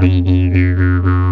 Bye.